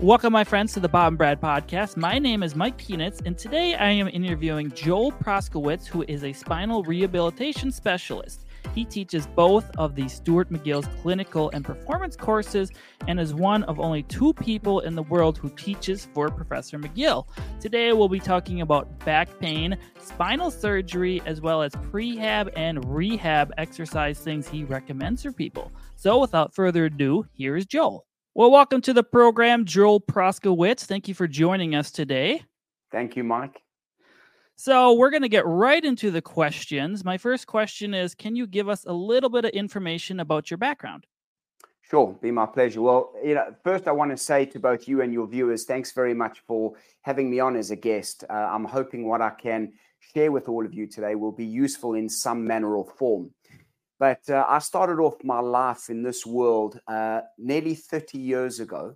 Welcome, my friends, to the Bob and Brad podcast. My name is Mike Peanuts, and today I am interviewing Joel Proskewitz, who is a spinal rehabilitation specialist. He teaches both of the Stuart McGill's clinical and performance courses and is one of only two people in the world who teaches for Professor McGill. Today we'll be talking about back pain, spinal surgery, as well as prehab and rehab exercise things he recommends for people. So without further ado, here is Joel. Well, welcome to the program, Joel Proskewitz. Thank you for joining us today. Thank you, Mike. So, we're going to get right into the questions. My first question is Can you give us a little bit of information about your background? Sure, be my pleasure. Well, you know, first I want to say to both you and your viewers, thanks very much for having me on as a guest. Uh, I'm hoping what I can share with all of you today will be useful in some manner or form. But uh, I started off my life in this world uh, nearly 30 years ago,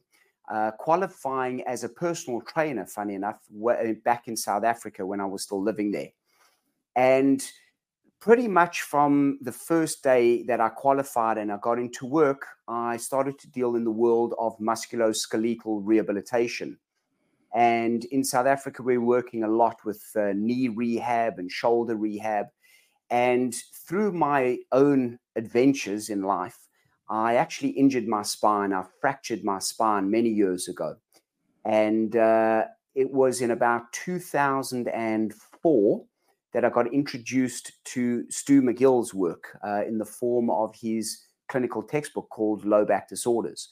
uh, qualifying as a personal trainer, funny enough, uh, back in South Africa when I was still living there. And pretty much from the first day that I qualified and I got into work, I started to deal in the world of musculoskeletal rehabilitation. And in South Africa, we we're working a lot with uh, knee rehab and shoulder rehab and through my own adventures in life, I actually injured my spine. I fractured my spine many years ago. And uh, it was in about 2004 that I got introduced to Stu McGill's work uh, in the form of his clinical textbook called Low Back Disorders.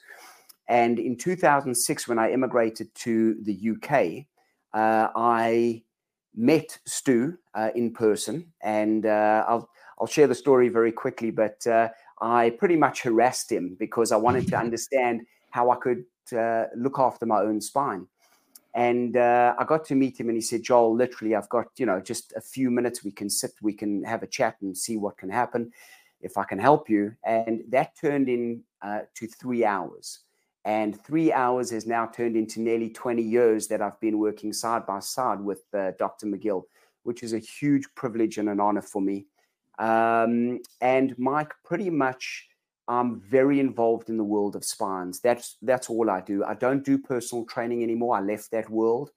And in 2006, when I immigrated to the UK, uh, I met Stu uh, in person, and uh, I'll I'll share the story very quickly. But uh, I pretty much harassed him because I wanted to understand how I could uh, look after my own spine. And uh, I got to meet him, and he said, "Joel, literally, I've got you know just a few minutes. We can sit, we can have a chat, and see what can happen if I can help you." And that turned in to three hours. And three hours has now turned into nearly 20 years that I've been working side by side with uh, Dr. McGill, which is a huge privilege and an honor for me. Um, and Mike, pretty much, I'm very involved in the world of spines. That's that's all I do. I don't do personal training anymore. I left that world.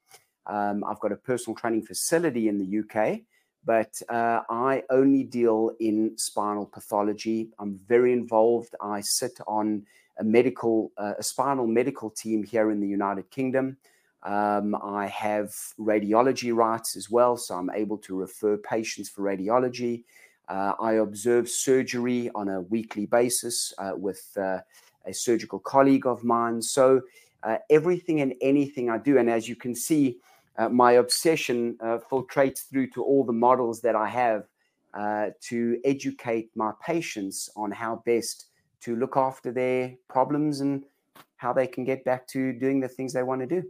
Um, I've got a personal training facility in the UK, but uh, I only deal in spinal pathology. I'm very involved. I sit on a medical, uh, a spinal medical team here in the United Kingdom. Um, I have radiology rights as well, so I'm able to refer patients for radiology. Uh, I observe surgery on a weekly basis uh, with uh, a surgical colleague of mine. So uh, everything and anything I do, and as you can see, uh, my obsession filtrates through to all the models that I have to educate my patients on how best to look after their problems and how they can get back to doing the things they want to do.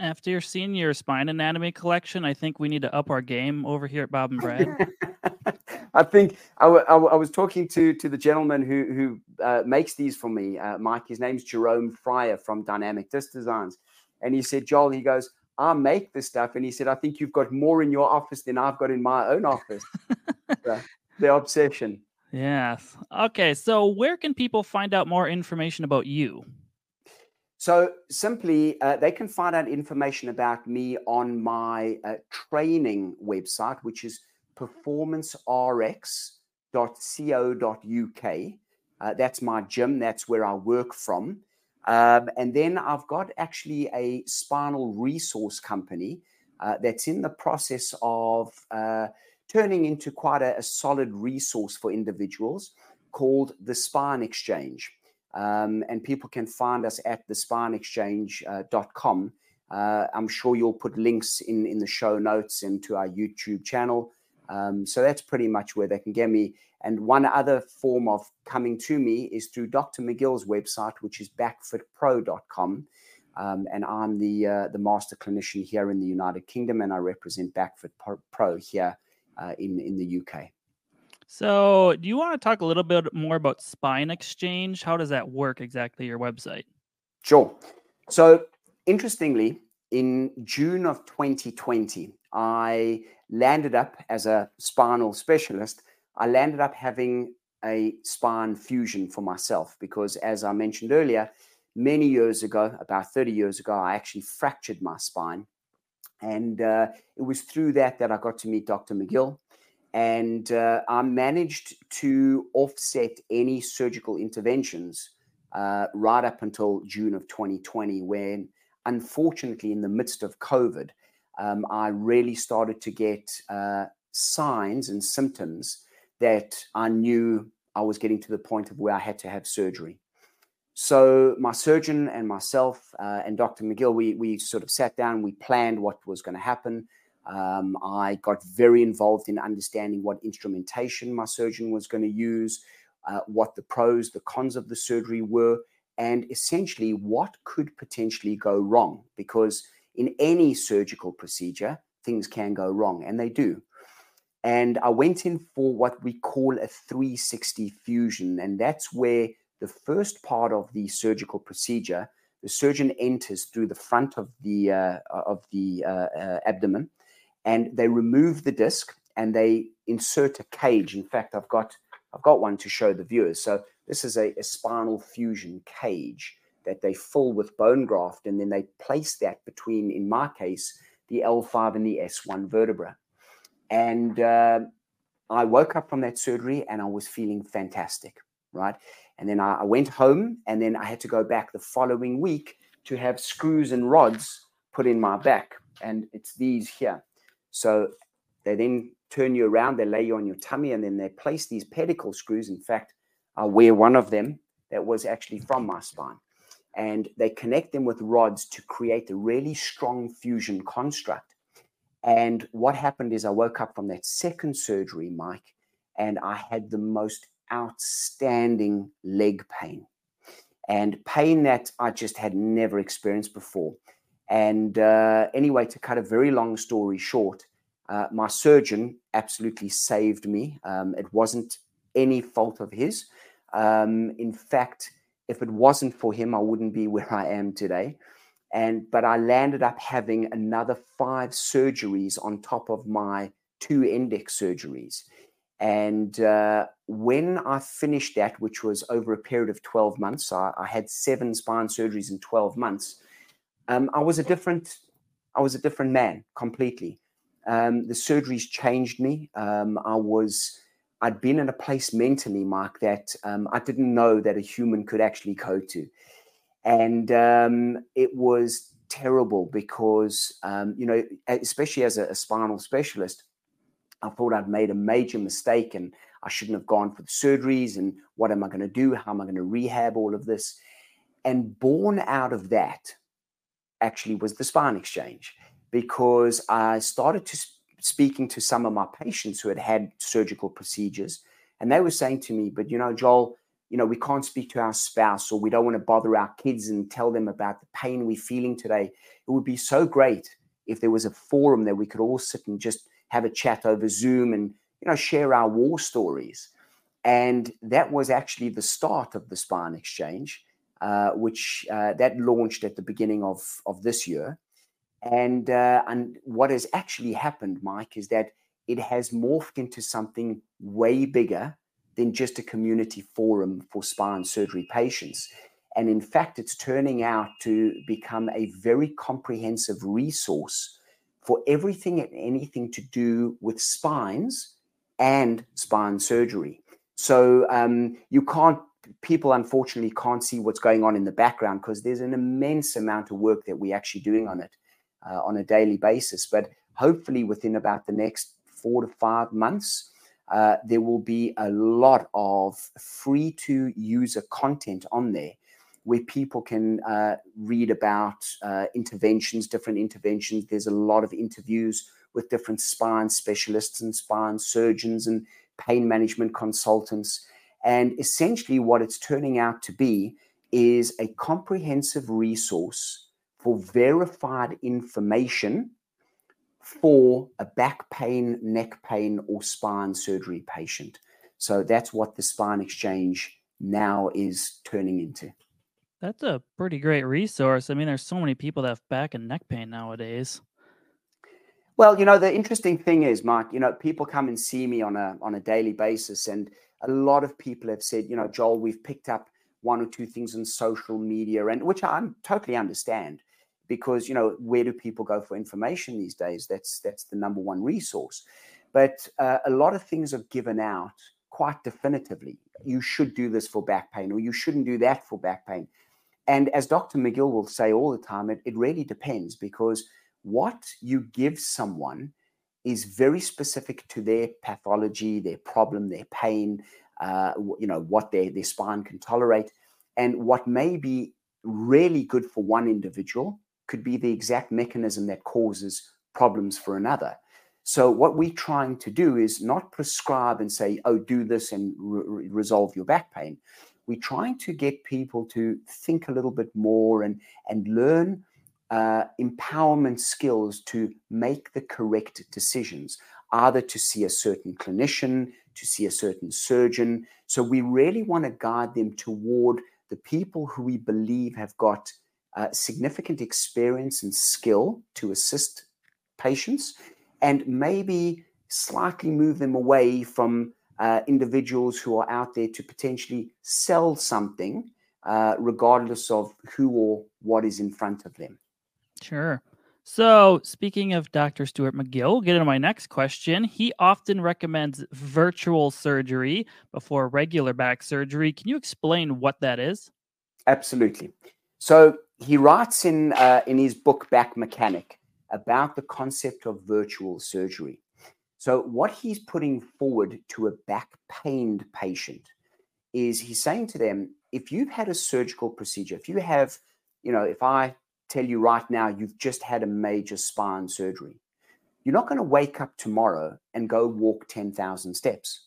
After your senior spine anatomy collection, I think we need to up our game over here at Bob and Brad. I think I, w- I, w- I was talking to to the gentleman who who uh, makes these for me, uh, Mike. His name's Jerome Fryer from Dynamic Disc Designs, and he said, Joel, he goes, I make this stuff, and he said, I think you've got more in your office than I've got in my own office. so, the obsession. Yes. Okay. So, where can people find out more information about you? So, simply, uh, they can find out information about me on my uh, training website, which is performancerx.co.uk. Uh, that's my gym, that's where I work from. Um, and then I've got actually a spinal resource company uh, that's in the process of uh, turning into quite a, a solid resource for individuals called the Spine Exchange. Um, and people can find us at thespineexchange.com. Uh, I'm sure you'll put links in, in the show notes and to our YouTube channel. Um, so that's pretty much where they can get me. And one other form of coming to me is through Dr. McGill's website, which is backfitpro.com. Um, and I'm the uh, the master clinician here in the United Kingdom, and I represent Backfit Pro here uh, in in the UK. So, do you want to talk a little bit more about Spine Exchange? How does that work exactly? Your website? Sure. So, interestingly, in June of 2020, I landed up as a spinal specialist. I landed up having a spine fusion for myself because, as I mentioned earlier, many years ago, about 30 years ago, I actually fractured my spine. And uh, it was through that that I got to meet Dr. McGill. And uh, I managed to offset any surgical interventions uh, right up until June of 2020, when unfortunately, in the midst of COVID, um, I really started to get uh, signs and symptoms that I knew I was getting to the point of where I had to have surgery. So my surgeon and myself uh, and Dr. McGill, we we sort of sat down, we planned what was going to happen. Um, I got very involved in understanding what instrumentation my surgeon was going to use, uh, what the pros, the cons of the surgery were, and essentially what could potentially go wrong. Because in any surgical procedure, things can go wrong, and they do. And I went in for what we call a 360 fusion, and that's where the first part of the surgical procedure, the surgeon enters through the front of the uh, of the uh, uh, abdomen, and they remove the disc and they insert a cage. In fact, I've got I've got one to show the viewers. So this is a, a spinal fusion cage that they fill with bone graft, and then they place that between, in my case, the L5 and the S1 vertebra. And uh, I woke up from that surgery and I was feeling fantastic, right? And then I, I went home and then I had to go back the following week to have screws and rods put in my back. And it's these here. So they then turn you around, they lay you on your tummy, and then they place these pedicle screws. In fact, I wear one of them that was actually from my spine. And they connect them with rods to create a really strong fusion construct. And what happened is I woke up from that second surgery, Mike, and I had the most outstanding leg pain and pain that I just had never experienced before. And uh, anyway, to cut a very long story short, uh, my surgeon absolutely saved me. Um, it wasn't any fault of his. Um, in fact, if it wasn't for him, I wouldn't be where I am today. And but I landed up having another five surgeries on top of my two index surgeries. And uh, when I finished that, which was over a period of 12 months, I, I had seven spine surgeries in 12 months. Um, I was a different, I was a different man completely. Um, the surgeries changed me. Um, I was, I'd been in a place mentally, Mark, that um, I didn't know that a human could actually go to, and um, it was terrible because um, you know, especially as a, a spinal specialist, I thought I'd made a major mistake and I shouldn't have gone for the surgeries. And what am I going to do? How am I going to rehab all of this? And born out of that actually was the spine exchange because I started to speaking to some of my patients who had had surgical procedures and they were saying to me, but you know, Joel, you know, we can't speak to our spouse or we don't want to bother our kids and tell them about the pain we're feeling today. It would be so great if there was a forum that we could all sit and just have a chat over Zoom and you know share our war stories. And that was actually the start of the Spine Exchange, uh, which uh, that launched at the beginning of of this year. And uh, and what has actually happened, Mike, is that it has morphed into something way bigger than just a community forum for spine surgery patients. And in fact, it's turning out to become a very comprehensive resource for everything and anything to do with spines and spine surgery. So um, you can't, people unfortunately can't see what's going on in the background because there's an immense amount of work that we're actually doing on it uh, on a daily basis. But hopefully, within about the next four to five months, uh, there will be a lot of free to user content on there where people can uh, read about uh, interventions, different interventions. There's a lot of interviews with different spine specialists and spine surgeons and pain management consultants. And essentially, what it's turning out to be is a comprehensive resource for verified information for a back pain, neck pain, or spine surgery patient. So that's what the Spine Exchange now is turning into. That's a pretty great resource. I mean, there's so many people that have back and neck pain nowadays. Well, you know, the interesting thing is, Mark, you know, people come and see me on a on a daily basis, and a lot of people have said, you know, Joel, we've picked up one or two things on social media, and which I totally understand because you know where do people go for information these days? That's that's the number one resource. But uh, a lot of things are given out quite definitively. You should do this for back pain, or you shouldn't do that for back pain. And as Dr. McGill will say all the time, it, it really depends because what you give someone is very specific to their pathology, their problem, their pain, uh, you know, what their, their spine can tolerate. And what may be really good for one individual could be the exact mechanism that causes problems for another. So, what we're trying to do is not prescribe and say, oh, do this and re- resolve your back pain. We're trying to get people to think a little bit more and, and learn uh, empowerment skills to make the correct decisions, either to see a certain clinician, to see a certain surgeon. So we really want to guide them toward the people who we believe have got uh, significant experience and skill to assist patients, and maybe slightly move them away from uh, individuals who are out there to potentially sell something, uh, regardless of who or what is in front of them. Sure. So, speaking of Dr. Stuart McGill, we'll get into my next question. He often recommends virtual surgery before regular back surgery. Can you explain what that is? Absolutely. So, he writes in uh, in his book Back Mechanic about the concept of virtual surgery. So, what he's putting forward to a back pained patient is he's saying to them, if you've had a surgical procedure, if you have, you know, if I tell you right now you've just had a major spine surgery. You're not going to wake up tomorrow and go walk 10,000 steps.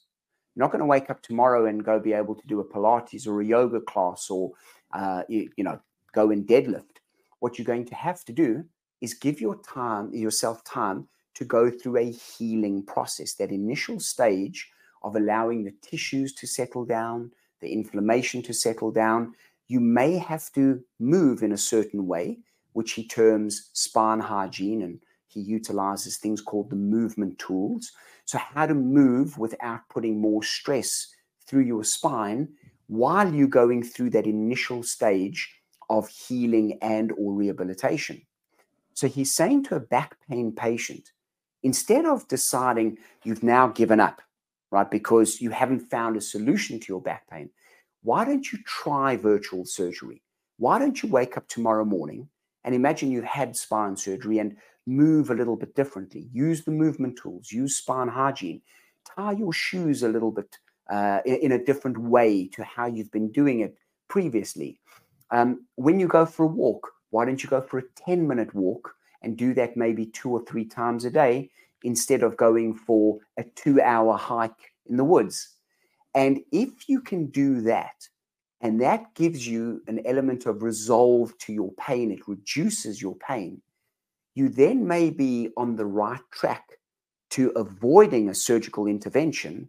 You're not going to wake up tomorrow and go be able to do a Pilates or a yoga class or, uh, you, you know, go and deadlift. What you're going to have to do is give your time, yourself time to go through a healing process, that initial stage of allowing the tissues to settle down, the inflammation to settle down. You may have to move in a certain way which he terms spine hygiene, and he utilizes things called the movement tools. So, how to move without putting more stress through your spine while you're going through that initial stage of healing and or rehabilitation. So he's saying to a back pain patient, instead of deciding you've now given up, right, because you haven't found a solution to your back pain, why don't you try virtual surgery? Why don't you wake up tomorrow morning and imagine you've had spine surgery and move a little bit differently. Use the movement tools, use spine hygiene, tie your shoes a little bit uh, in, in, a different way to how you've been doing it previously. Um, when you go for a walk, why don't you go for a 10 minute walk and do that maybe two or three times a day instead of going for a two hour hike in the woods? And if you can do that, and that gives you an element of resolve to your pain. It reduces your pain. You then may be on the right track to avoiding a surgical intervention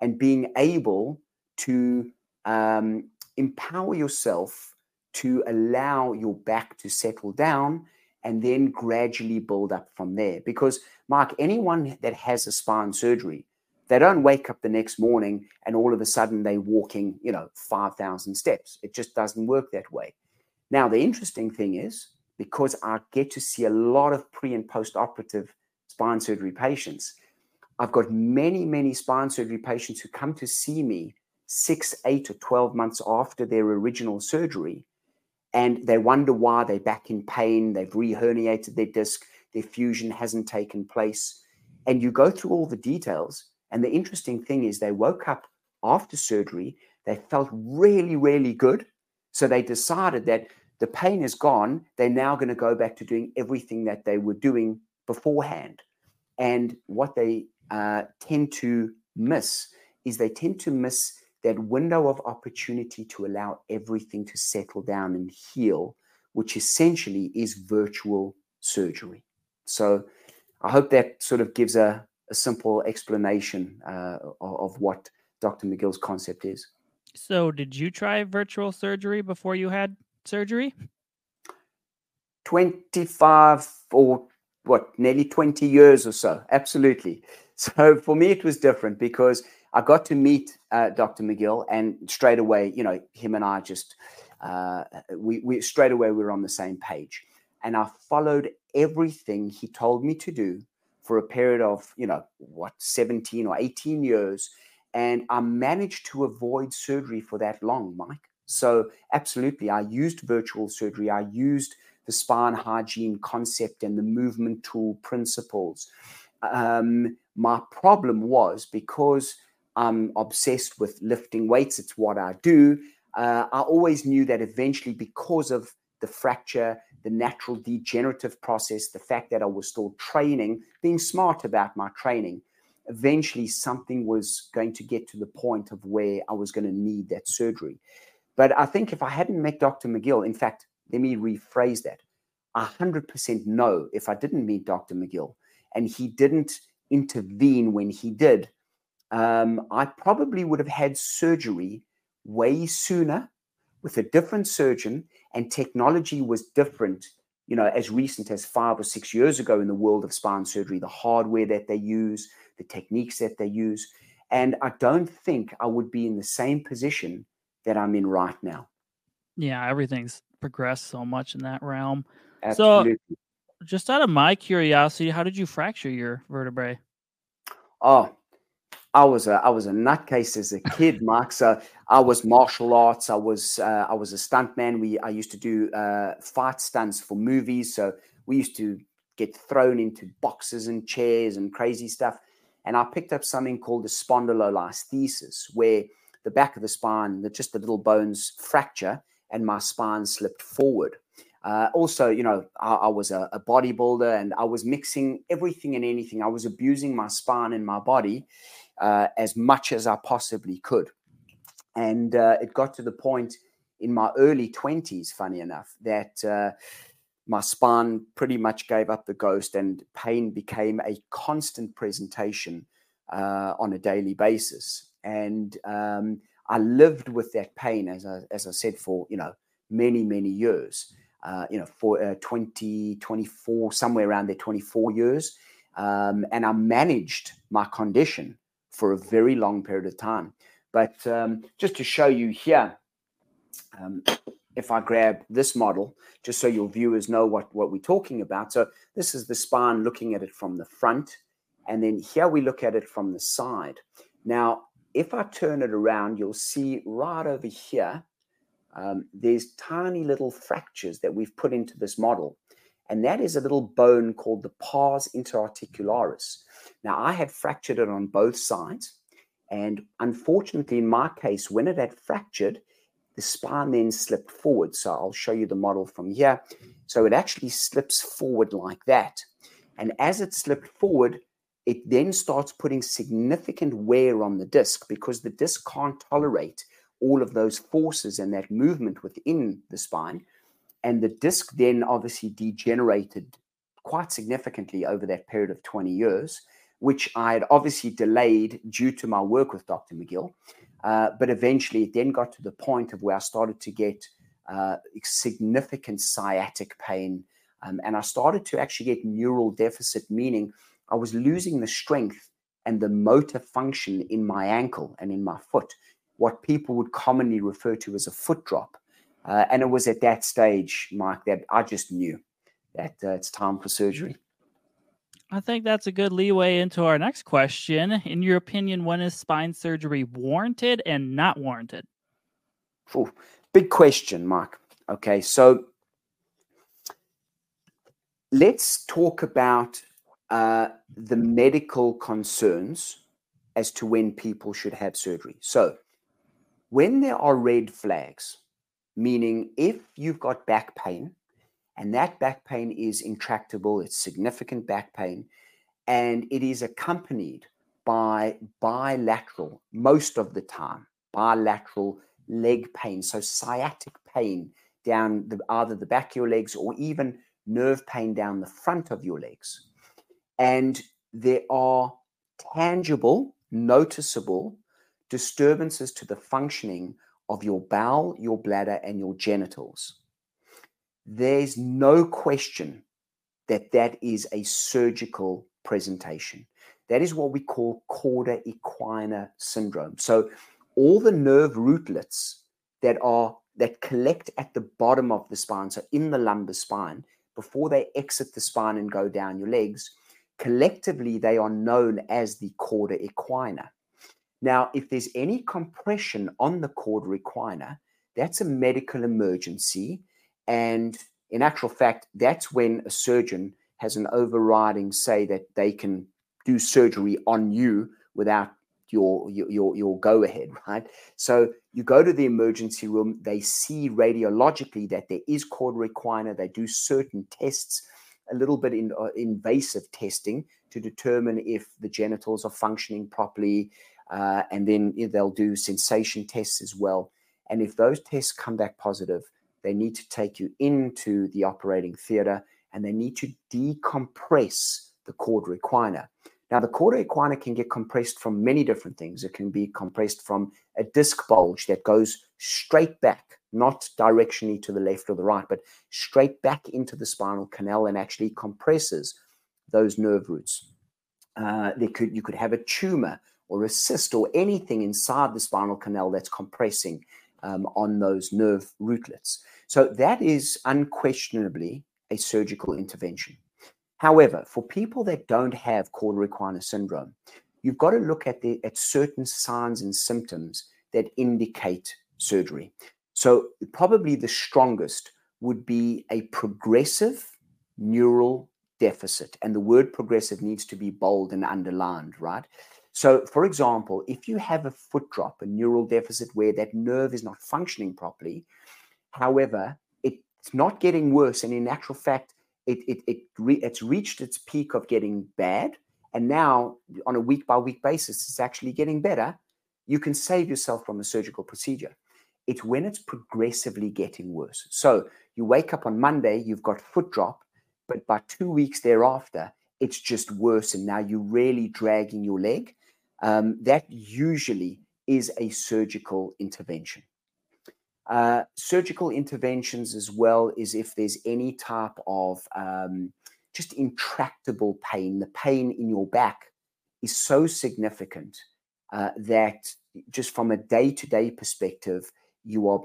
and being able to um, empower yourself to allow your back to settle down and then gradually build up from there. Because, Mark, anyone that has a spine surgery, they don't wake up the next morning and all of a sudden they're walking, you know, 5,000 steps. It just doesn't work that way. Now, the interesting thing is because I get to see a lot of pre and post operative spine surgery patients, I've got many, many spine surgery patients who come to see me six, eight, or 12 months after their original surgery. And they wonder why they're back in pain. They've reherniated their disc, their fusion hasn't taken place. And you go through all the details and the interesting thing is, they woke up after surgery, they felt really, really good. So they decided that the pain is gone. They're now going to go back to doing everything that they were doing beforehand. And what they uh, tend to miss is they tend to miss that window of opportunity to allow everything to settle down and heal, which essentially is virtual surgery. So I hope that sort of gives a, a simple explanation uh, of, of what Dr. McGill's concept is. So, did you try virtual surgery before you had surgery? 25 or what, nearly 20 years or so. Absolutely. So, for me, it was different because I got to meet uh, Dr. McGill, and straight away, you know, him and I just uh, we, we straight away we were on the same page, and I followed everything he told me to do for a period of you know what 17 or 18 years. And i managed to avoid surgery for that long mike. So absolutely i used virtual surgery. I used the spine hygiene concept and the movement tool principles. Um, my problem was because i'm obsessed with lifting weights it's what i do uh, i always knew that eventually because of the fracture the natural degenerative process, the fact that I was still training, being smart about my training, eventually something was going to get to the point of where I was going to need that surgery. But I think if I hadn't met Dr. McGill, in fact, let me rephrase that. I 100% know if I didn't meet Dr. McGill and he didn't intervene when he did, um, I probably would have had surgery way sooner with a different surgeon and technology was different you know as recent as five or six years ago in the world of spine surgery the hardware that they use the techniques that they use. And i don't think i would be in the same position that i'm in right now. Yeah everything's progressed so much in that realm. Absolutely. so just out of my curiosity how did you fracture your vertebrae? Oh I was a I was a nutcase as a kid, Mark. So I was martial arts. I was uh, I was a stuntman. We I used to do uh, fight stunts for movies. So we used to get thrown into boxes and chairs and crazy stuff. And I picked up something called the spondylolisthesis, where the back of the spine, the, just the little bones fracture, and my spine slipped forward. Uh, also, you know, I, I was a, a, bodybuilder and I was mixing everything and anything. I was abusing my spine and my body uh, as much as I possibly could. And uh, it got to the point in my early 20s, funny enough, that uh, my spine pretty much gave up the ghost and pain became a constant presentation uh, on a daily basis. And um, I lived with that pain, as I, as I said, for, you know, many, many years. Uh, you know, for uh, 20, 24, somewhere around there, 24 years. Um, and I managed my condition for a very long period of time. But um, just to show you here, um, if I grab this model, just so your viewers know what, what we're talking about. So this is the spine looking at it from the front. And then here we look at it from the side. Now, if I turn it around, you'll see right over here, um, there's tiny little fractures that we've put into this model. And that is a little bone called the pars interarticularis. Now, I had fractured it on both sides. And unfortunately, in my case, when it had fractured, the spine then slipped forward. So I'll show you the model from here. So it actually slips forward like that. And as it slipped forward, it then starts putting significant wear on the disc because the disc can't tolerate all of those forces and that movement within the spine. And the disc then obviously degenerated quite significantly over that period of 20 years, which I had obviously delayed due to my work with Dr. McGill. Uh, but eventually it then got to the point of where I started to get uh, significant sciatic pain. Um, and I started to actually get neural deficit, meaning I was losing the strength and the motor function in my ankle and in my foot, what people would commonly refer to as a foot drop. Uh, and it was at that stage, Mike, that I just knew that uh, it's time for surgery. I think that's a good leeway into our next question. In your opinion, when is spine surgery warranted and not warranted? Ooh, big question, Mike. Okay, so let's talk about uh, the medical concerns as to when people should have surgery. So, when there are red flags, meaning if you've got back pain and that back pain is intractable, it's significant back pain, and it is accompanied by bilateral, most of the time, bilateral leg pain. So sciatic pain down the, either the back of your legs or even nerve pain down the front of your legs. And there are tangible, noticeable disturbances to the functioning of your bowel, your bladder, and your genitals, there's no question that that is a surgical presentation. that is what we call cauda equina syndrome. So all the nerve rootlets that are that collect at the bottom of the spine, so in the lumbar spine, before they exit the spine and go down your legs, collectively they are known as the cauda equina. Now, if there's any compression on the cauda equina, that's a medical emergency. And in actual fact, that's when a surgeon has an overriding say that they can do surgery on you without your your your go ahead right so you go to the emergency room they see radiologically that there is cauda equina they do certain tests a little bit in, uh, invasive testing to determine if the genitals are functioning properly uh, and then they'll do sensation tests as well and if those tests come back positive they need to take you into the operating theater and they need to decompress the cauda equina now, the cauda equina can get compressed from many different things. It can be compressed from a disc bulge that goes straight back, not directionally to the left or the right, but straight back into the spinal canal and actually compresses those nerve roots. Uh, could you could have a tumor or a cyst or anything inside the spinal canal that's compressing um, on those nerve rootlets. So that is unquestionably a surgical intervention. However, for people that don't have cauda equina syndrome, you've got to look at the at certain signs and symptoms that indicate surgery. So probably the strongest would be a progressive neural deficit. And the word progressive needs to be bold and underlined, right? So, for example, if you have a foot drop, a neural deficit where that nerve is not functioning properly, however, it's not getting worse. And in actual fact, it, it, it re, it's reached its peak of getting bad. And now, on a week by week basis, it's actually getting better. You can save yourself from a surgical procedure. It's when it's progressively getting worse. So you wake up on Monday, you've got foot drop, but by two weeks thereafter, it's just worse. And now you're really dragging your leg. Um, that usually is a surgical intervention. Uh, surgical interventions as well is if there's any type of um, just intractable pain. The pain in your back is so significant uh, that just from a day to day perspective, you are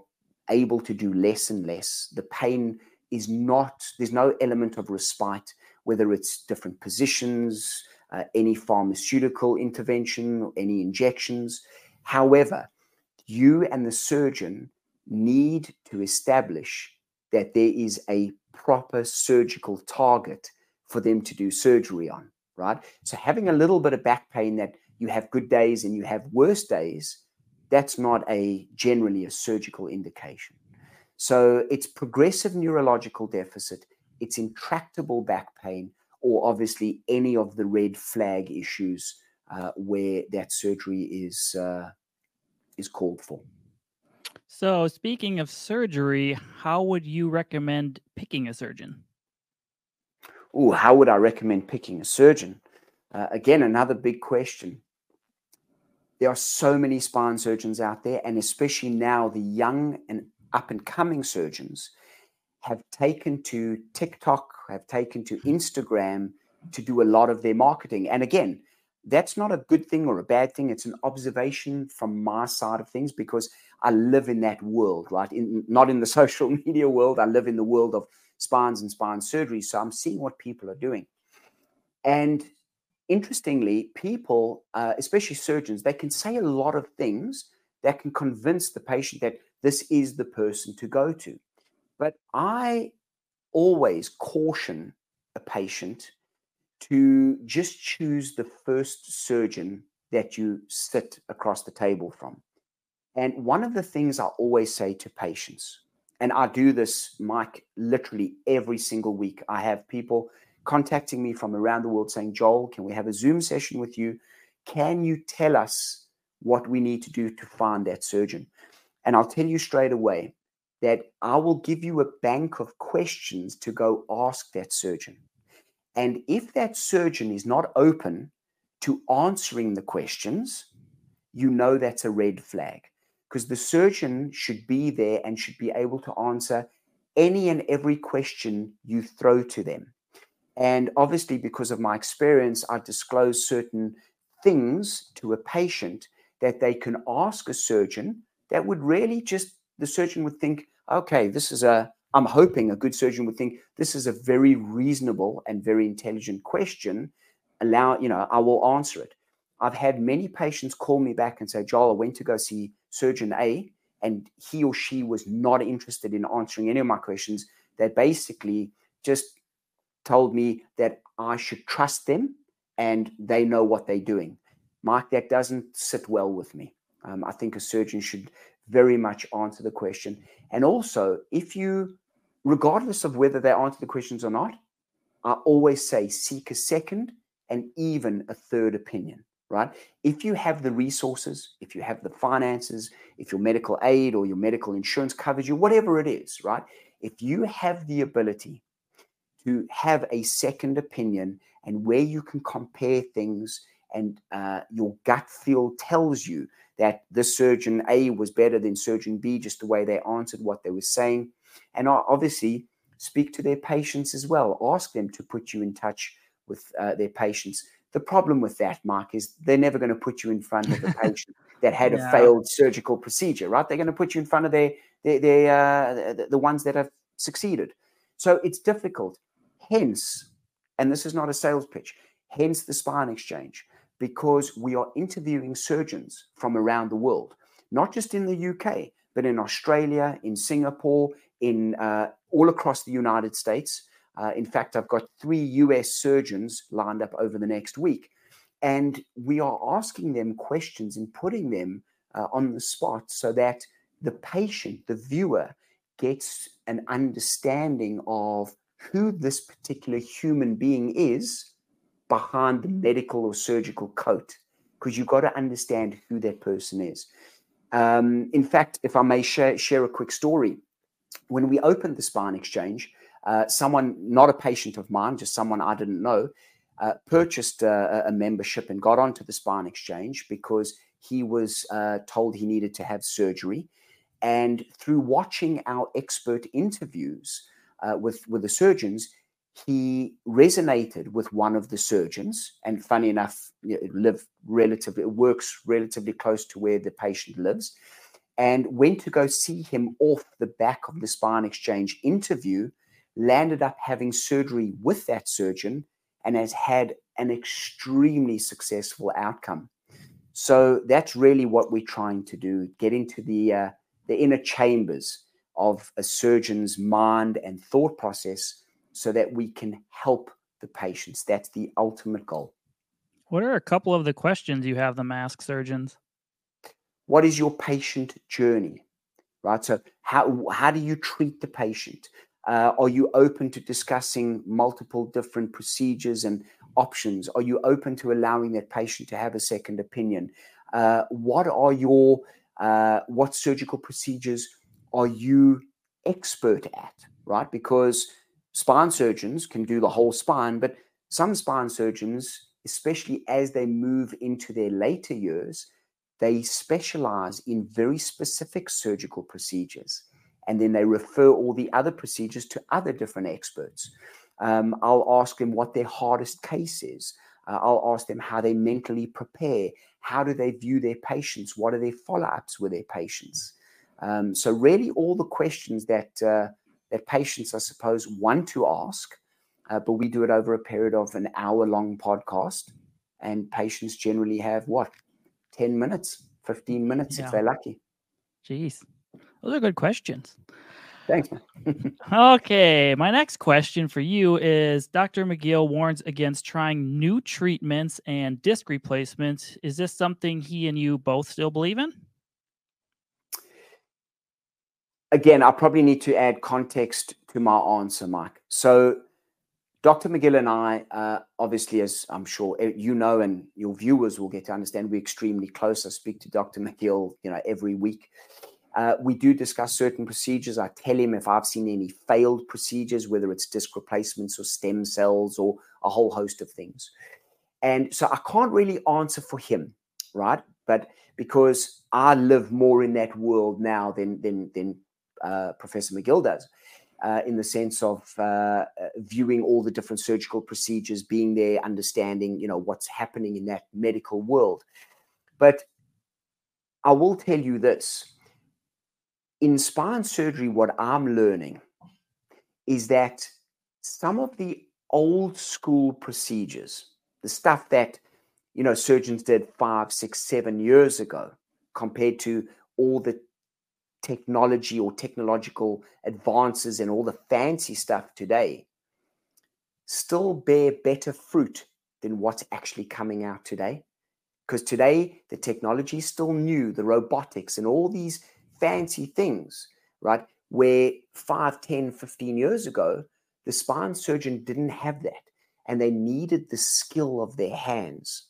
able to do less and less. The pain is not, there's no element of respite, whether it's different positions, uh, any pharmaceutical intervention, or any injections. However, you and the surgeon need to establish that there is a proper surgical target for them to do surgery on, right? So having a little bit of back pain that you have good days and you have worse days, that's not a generally a surgical indication. So it's progressive neurological deficit, it's intractable back pain, or obviously any of the red flag issues uh, where that surgery is uh, is called for. So, speaking of surgery, how would you recommend picking a surgeon? Oh, how would I recommend picking a surgeon? Uh, again, another big question. There are so many spine surgeons out there, and especially now, the young and up and coming surgeons have taken to TikTok, have taken to Instagram to do a lot of their marketing. And again, that's not a good thing or a bad thing. It's an observation from my side of things because I live in that world, right? In, not in the social media world. I live in the world of spines and spine surgery. So I'm seeing what people are doing. And interestingly, people, uh, especially surgeons, they can say a lot of things that can convince the patient that this is the person to go to. But I always caution a patient to just choose the first surgeon that you sit across the table from. And one of the things I always say to patients, and I do this, Mike, literally every single week, I have people contacting me from around the world saying, Joel, can we have a Zoom session with you? Can you tell us what we need to do to find that surgeon? And I'll tell you straight away that I will give you a bank of questions to go ask that surgeon. And if that surgeon is not open to answering the questions, you know that's a red flag because the surgeon should be there and should be able to answer any and every question you throw to them. And obviously, because of my experience, I disclose certain things to a patient that they can ask a surgeon that would really just, the surgeon would think, okay, this is a, I'm hoping a good surgeon would think this is a very reasonable and very intelligent question. Allow, you know, I will answer it. I've had many patients call me back and say, Joel, I went to go see surgeon A, and he or she was not interested in answering any of my questions. They basically just told me that I should trust them and they know what they're doing. Mike, that doesn't sit well with me. Um, I think a surgeon should very much answer the question. And also, if you, regardless of whether they answer the questions or not, I always say seek a second and even a third opinion, right? If you have the resources, if you have the finances, if your medical aid or your medical insurance covers you, whatever it is, right? If you have the ability to have a second opinion and where you can compare things and uh, your gut feel tells you that the surgeon A was better than surgeon B, just the way they answered what they were saying. And obviously, speak to their patients as well. Ask them to put you in touch with uh, their patients. The problem with that, Mark, is they're never going to put you in front of a patient that had yeah. a failed surgical procedure, right? They're going to put you in front of their, their, their uh, the, the ones that have succeeded. So it's difficult. Hence, and this is not a sales pitch, hence the spine exchange because we are interviewing surgeons from around the world, not just in the UK, but in Australia, in Singapore, in uh, all across the United States. Uh, in fact, I've got three US surgeons lined up over the next week. And we are asking them questions and putting them uh, on the spot so that the patient, the viewer, gets an understanding of who this particular human being is behind the medical or surgical coat because you've got to understand who that person is. Um, in fact, if I may share, share a quick story, when we opened the Spine Exchange, uh, someone, not a patient of mine, just someone I didn't know, uh, purchased a, a, membership and got onto the Spine Exchange because he was uh, told he needed to have surgery. And through watching our expert interviews uh, with, with the surgeons, he resonated with one of the surgeons, and funny enough, live relatively works relatively close to where the patient lives, and went to go see him off the back of the spine exchange interview. Landed up having surgery with that surgeon, and has had an extremely successful outcome. So that's really what we're trying to do: get into the uh, the inner chambers of a surgeon's mind and thought process so that we can help the patients. That's the ultimate goal. What are a couple of the questions you have them ask surgeons? What is your patient journey? Right. So, how, how do you treat the patient? Uh, are you open to discussing multiple different procedures and options? Are you open to allowing that patient to have a second opinion? Uh, what are your uh, what surgical procedures are you expert at? Right, because spine surgeons can do the whole spine, but some spine surgeons, especially as they move into their later years, they specialize in very specific surgical procedures. And then they refer all the other procedures to other different experts. Um, I'll ask them what their hardest case is. Uh, I'll ask them how they mentally prepare. How do they view their patients? What are their follow ups with their patients? Um, so, really, all the questions that uh, that patients, I suppose, want to ask, uh, but we do it over a period of an hour long podcast. And patients generally have what, 10 minutes, 15 minutes yeah. if they're lucky. Jeez, those are good questions. Thanks, okay, my next question for you is Dr. McGill warns against trying new treatments and disc replacements. Is this something he and you both still believe in? Again, I probably need to add context to my answer, Mike. So, Dr. McGill and I, uh, obviously, as I'm sure eh, you know, and your viewers will get to understand, we're extremely close. I speak to Dr. McGill, you know, every week. Uh, we do discuss certain procedures. I tell him if I've seen any failed procedures, whether it's disc replacements or stem cells or a whole host of things. And so I can't really answer for him, right? But because I live more in that world now than than than uh, Professor McGill does. uh, in the sense of uh, uh, viewing all the different surgical procedures, being there, understanding, you know, what's happening in that medical world. But I will tell you this: in spine surgery, what I'm learning is that some of the old school procedures, the stuff that you know surgeons did five, six, seven years ago, compared to all the technology or technological advances and all the fancy stuff today still bear better fruit than what's actually coming out today. Because today, the technology is still new, the robotics and all these fancy things, right? Where 5, 10, 15 years ago, the spine surgeon didn't have that and they needed the skill of their hands.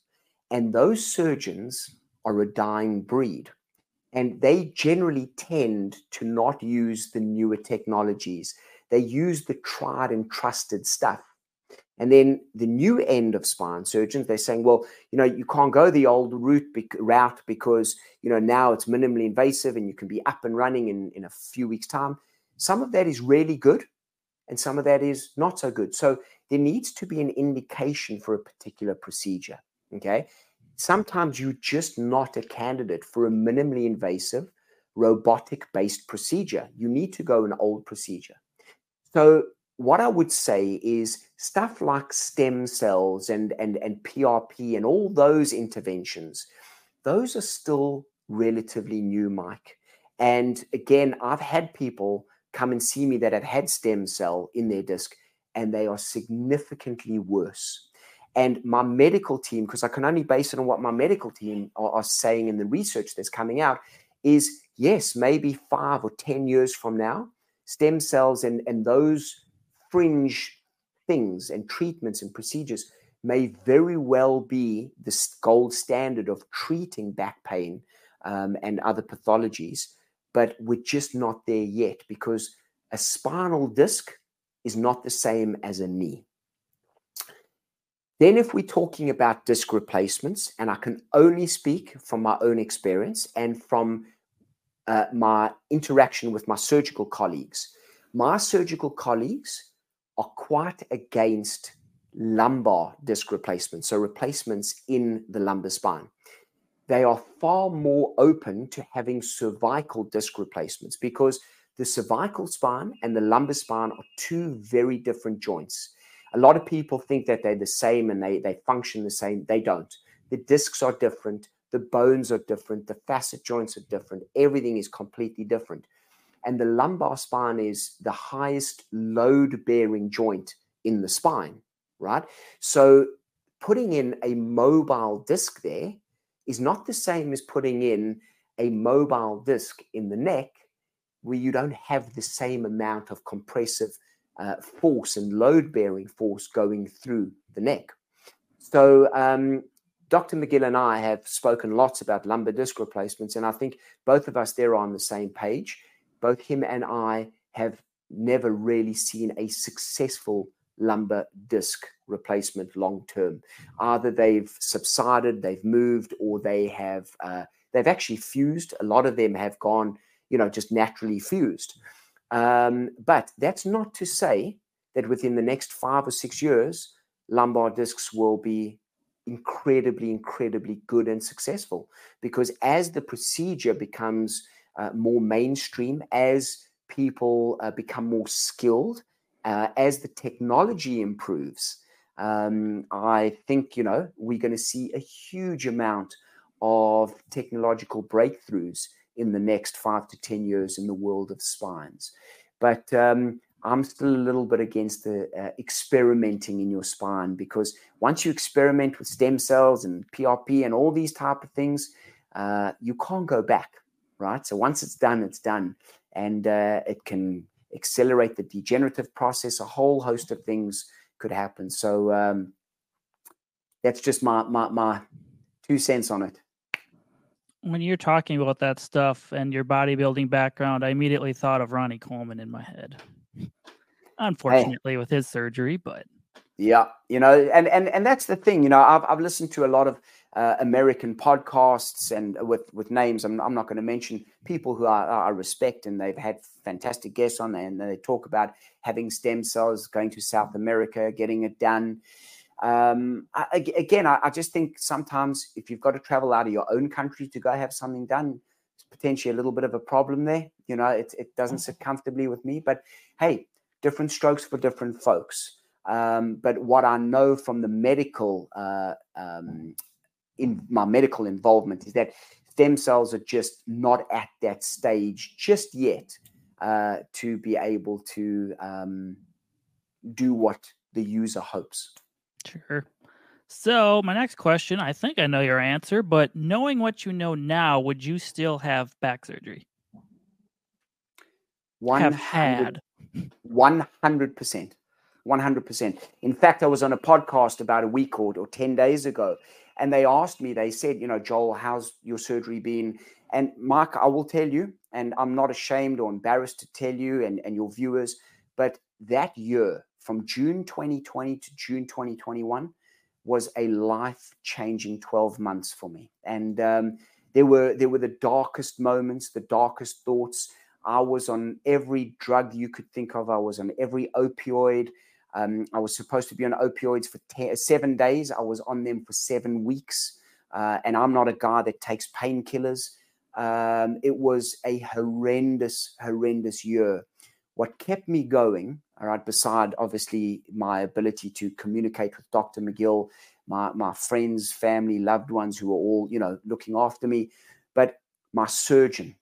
And those surgeons are a dying breed and they generally tend to not use the newer technologies. They use the tried and trusted stuff. And then the new end of spine surgeons, they're saying, well, you know, you can't go the old route, route because, you know, now it's minimally invasive and you can be up and running in, in a few weeks' time. Some of that is really good and some of that is not so good. So there needs to be an indication for a particular procedure. Okay sometimes you're just not a candidate for a minimally invasive robotic based procedure. You need to go an old procedure. So, what I would say is stuff like stem cells and, and, and PRP and all those interventions, those are still relatively new, Mike. And again, I've had people come and see me that have had stem cell in their disc and they are significantly worse and my medical team, because I can only base it on what my medical team are, are saying in the research that's coming out, is yes, maybe five or 10 years from now, stem cells and, and those fringe things and treatments and procedures may very well be the gold standard of treating back pain um, and other pathologies, but we're just not there yet because a spinal disc is not the same as a knee. Then, if we're talking about disc replacements, and I can only speak from my own experience and from uh, my interaction with my surgical colleagues, my surgical colleagues are quite against lumbar disc replacements, so replacements in the lumbar spine. They are far more open to having cervical disc replacements because the cervical spine and the lumbar spine are two very different joints a lot of people think that they're the same and they, they function the same. They don't. The discs are different. The bones are different. The facet joints are different. Everything is completely different. And the lumbar spine is the highest load bearing joint in the spine, right? So putting in a mobile disc there is not the same as putting in a mobile disc in the neck where you don't have the same amount of compressive uh, force and load bearing force going through the neck. So, um, Dr. McGill and I have spoken lots about lumbar disc replacements, and I think both of us there are on the same page. Both him and I have never really seen a successful lumbar disc replacement long term. Either they've subsided, they've moved, or they have uh, they've actually fused. A lot of them have gone, you know, just naturally fused. Um, but that's not to say that within the next five or six years, lumbar discs will be incredibly, incredibly good and successful. Because as the procedure becomes uh, more mainstream, as people uh, become more skilled, uh, as the technology improves, um, I think you know we're going to see a huge amount of technological breakthroughs in the next five to 10 years in the world of spines. But um, I'm still a little bit against the uh, experimenting in your spine because once you experiment with stem cells and PRP and all these type of things, uh, you can't go back, right? So once it's done, it's done, and uh, it can accelerate the degenerative process. A whole host of things could happen. So um, that's just my, my my two cents on it when you're talking about that stuff and your bodybuilding background, I immediately thought of Ronnie Coleman in my head. Unfortunately, hey. with his surgery, but yeah, you know, and and and that's the thing, you know, I've I've listened to a lot of uh, American podcasts and with with names. I'm, I'm not going to mention people who I, I, respect and they've had fantastic guests on and they talk about having stem cells, going to South America, getting it done. Um, I, again, I, I, just think sometimes if you've got to travel out of your own country to go have something done, it's potentially a little bit of a problem there. You know, it, it doesn't sit comfortably with me. But hey, different strokes for different folks. Um, but what I know from the medical, uh, um, in my medical involvement, is that stem cells are just not at that stage just yet uh, to be able to um, do what the user hopes. Sure. So, my next question, I think I know your answer, but knowing what you know now, would you still have back surgery? One have had 100%. 100%. In fact, I was on a podcast about a week or, or 10 days ago, and they asked me, they said, you know, Joel, how's your surgery been? And Mark, I will tell you, and I'm not ashamed or embarrassed to tell you and, and your viewers, but that year from June 2020 to June 2021 was a life changing 12 months for me. And um, there were there were the darkest moments, the darkest thoughts. I was on every drug you could think of. I was on every opioid. Um, I was supposed to be on opioids for seven days. I was on them for seven weeks. Uh, and I'm not a guy that takes painkillers. Um, it was a horrendous, horrendous year. What kept me going all right, beside obviously my ability to communicate with Dr. McGill, my, my friends, family, loved ones who were all, you know, looking after me, but my surgeon,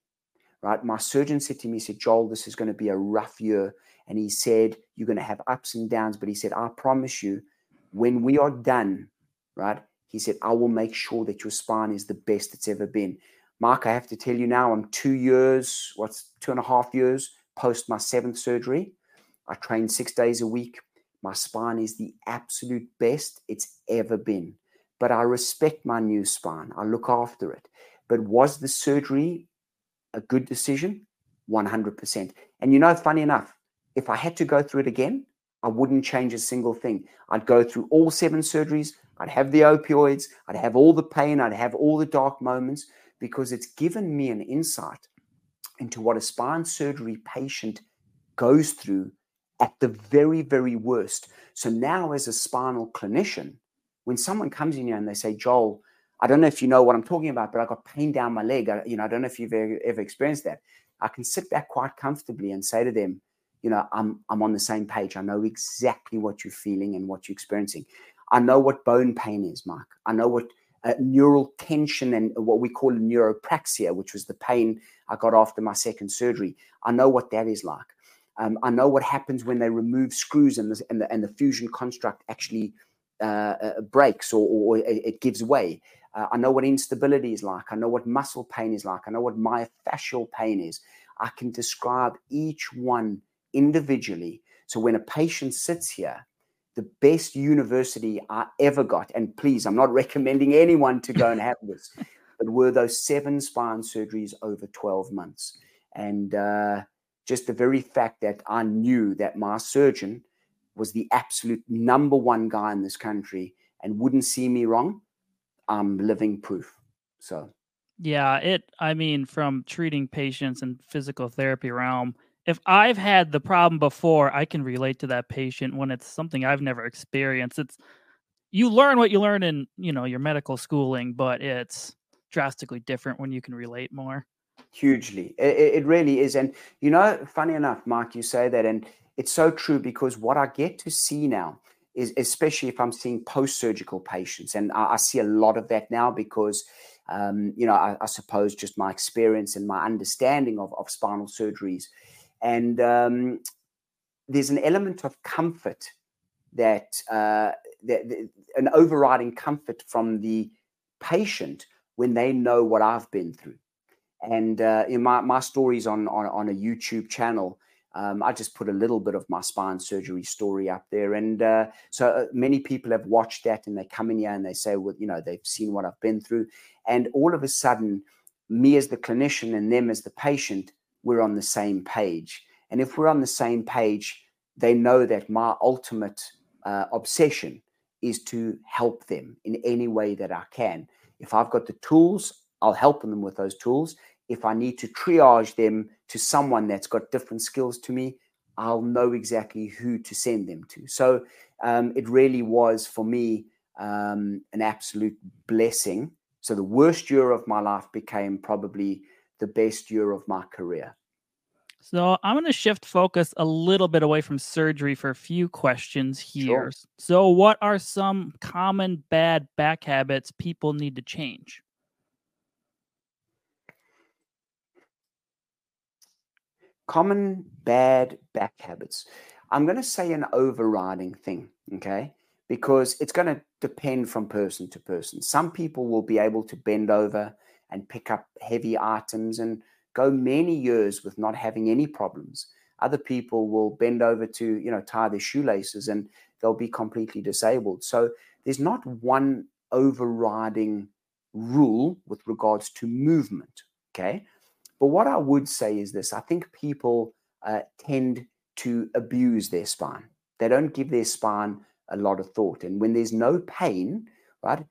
right? My surgeon said to me, he said, Joel, this is going to be a rough year. And he said, You're going to have ups and downs. But he said, I promise you, when we are done, right? He said, I will make sure that your spine is the best it's ever been. Mark, I have to tell you now, I'm two years, what's two and a half years post my seventh surgery. I train six days a week. My spine is the absolute best it's ever been. But I respect my new spine. I look after it. But was the surgery a good decision? 100%. And you know, funny enough, if I had to go through it again, I wouldn't change a single thing. I'd go through all seven surgeries. I'd have the opioids. I'd have all the pain. I'd have all the dark moments because it's given me an insight into what a spine surgery patient goes through at the very, very worst. So now, as a spinal clinician, when someone comes in here and they say, Joel, I don't know if you know what I'm talking about, but I got pain down my leg. I, you know, I don't know if you've ever, ever experienced that. I can sit back quite comfortably and say to them, you know, I'm I'm on the same page. I know exactly what you're feeling and what you're experiencing. I know what bone pain is, Mark. I know what uh, neural tension and what we call neuropraxia, which was the pain I got after my second surgery. I know what that is like. Um, I know what happens when they remove screws and the, and the, and the fusion construct actually uh, uh, breaks or, or, it gives way. Uh, I know what instability is like. I know what muscle pain is like. I know what myofascial pain is. I can describe each one individually. So when a patient sits here, the best university I ever got, and please, I'm not recommending anyone to go and have this, but were those seven spine surgeries over 12 months. And uh, just the very fact that I knew that my surgeon was the absolute number one guy in this country and wouldn't see me wrong, I'm living proof. So, yeah, it, I mean, from treating patients in physical therapy realm, if I've had the problem before, I can relate to that patient when it's something I've never experienced. It's, you learn what you learn in, you know, your medical schooling, but it's drastically different when you can relate more hugely. It, it, really is. And, you know, funny enough, Mark, you say that, and it's so true because what I get to see now is, especially if I'm seeing post surgical patients, and I, I, see a lot of that now because, um, you know, I, I, suppose just my experience and my understanding of, of spinal surgeries. And um, there's an element of comfort that, uh, that, that an overriding comfort from the patient when they know what I've been through and uh, in my, my stories on, on, on a YouTube channel, um, I just put a little bit of my spine surgery story up there. And uh, so uh, many people have watched that and they come in here and they say, well, you know, they've seen what I've been through. And all of a sudden, me as the clinician and them as the patient, we're on the same page. And if we're on the same page, they know that my ultimate uh, obsession is to help them in any way that I can. If I've got the tools, I'll help them with those tools. If I need to triage them to someone that's got different skills to me, I'll know exactly who to send them to. So um, it really was for me um, an absolute blessing. So the worst year of my life became probably the best year of my career. So I'm going to shift focus a little bit away from surgery for a few questions here. Sure. So, what are some common bad back habits people need to change? Common bad back habits. I'm going to say an overriding thing, okay? Because it's going to depend from person to person. Some people will be able to bend over and pick up heavy items and go many years with not having any problems. Other people will bend over to, you know, tie their shoelaces and they'll be completely disabled. So there's not one overriding rule with regards to movement. Okay. But what I would say is this I think people uh, tend to abuse their spine, they don't give their spine a lot of thought. And when there's no pain, right,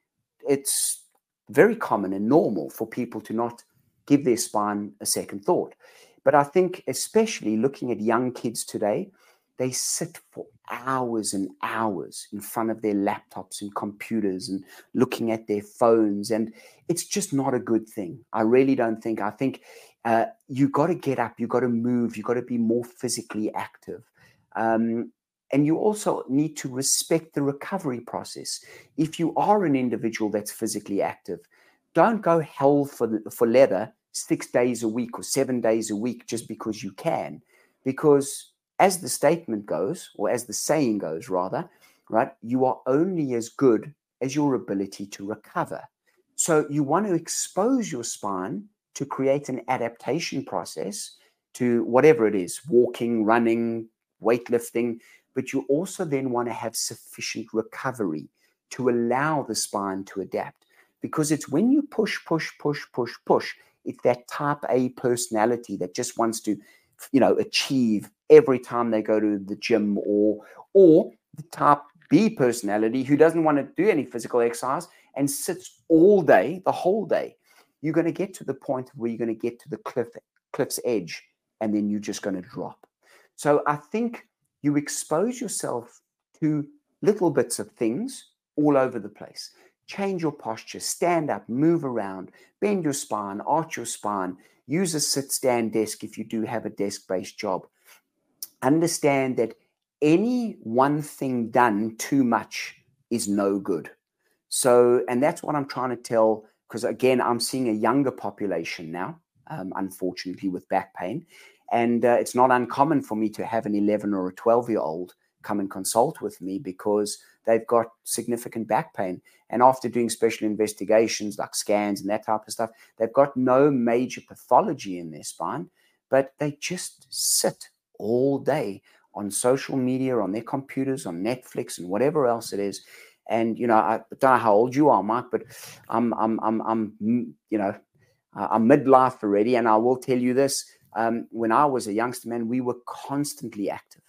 it's very common and normal for people to not give their spine a second thought. But I think, especially looking at young kids today, they sit for hours and hours in front of their laptops and computers and looking at their phones. And it's just not a good thing. I really don't think. I think uh, you got to get up, you got to move, you got to be more physically active. Um, and you also need to respect the recovery process. If you are an individual that's physically active, don't go hell for, for leather six days a week or seven days a week just because you can. Because as the statement goes, or as the saying goes, rather, right, you are only as good as your ability to recover. So you want to expose your spine to create an adaptation process to whatever it is walking, running, weightlifting. But you also then want to have sufficient recovery to allow the spine to adapt. Because it's when you push, push, push, push, push it's that type A personality that just wants to, you know, achieve every time they go to the gym, or or the type B personality who doesn't want to do any physical exercise and sits all day, the whole day. You're going to get to the point where you're going to get to the cliff cliff's edge, and then you're just going to drop. So I think you expose yourself to little bits of things all over the place change your posture, stand up, move around, bend your spine, arch your spine, use a sit stand desk if you do have a desk based job. Understand that any one thing done too much is no good. So, and that's what I'm trying to tell, because again, I'm seeing a younger population now, um, unfortunately, with back pain. And uh, it's not uncommon for me to have an 11 or a 12 year old come and consult with me because they've got significant back pain. And after doing special investigations like scans and that type of stuff, they've got no major pathology in their spine, but they just sit all day on social media, on their computers, on Netflix, and whatever else it is. And you know, I don't know how old you are, Mike, but I'm, I'm, I'm, I'm you know, I'm midlife already, and I will tell you this: um, when I was a youngster, man, we were constantly active.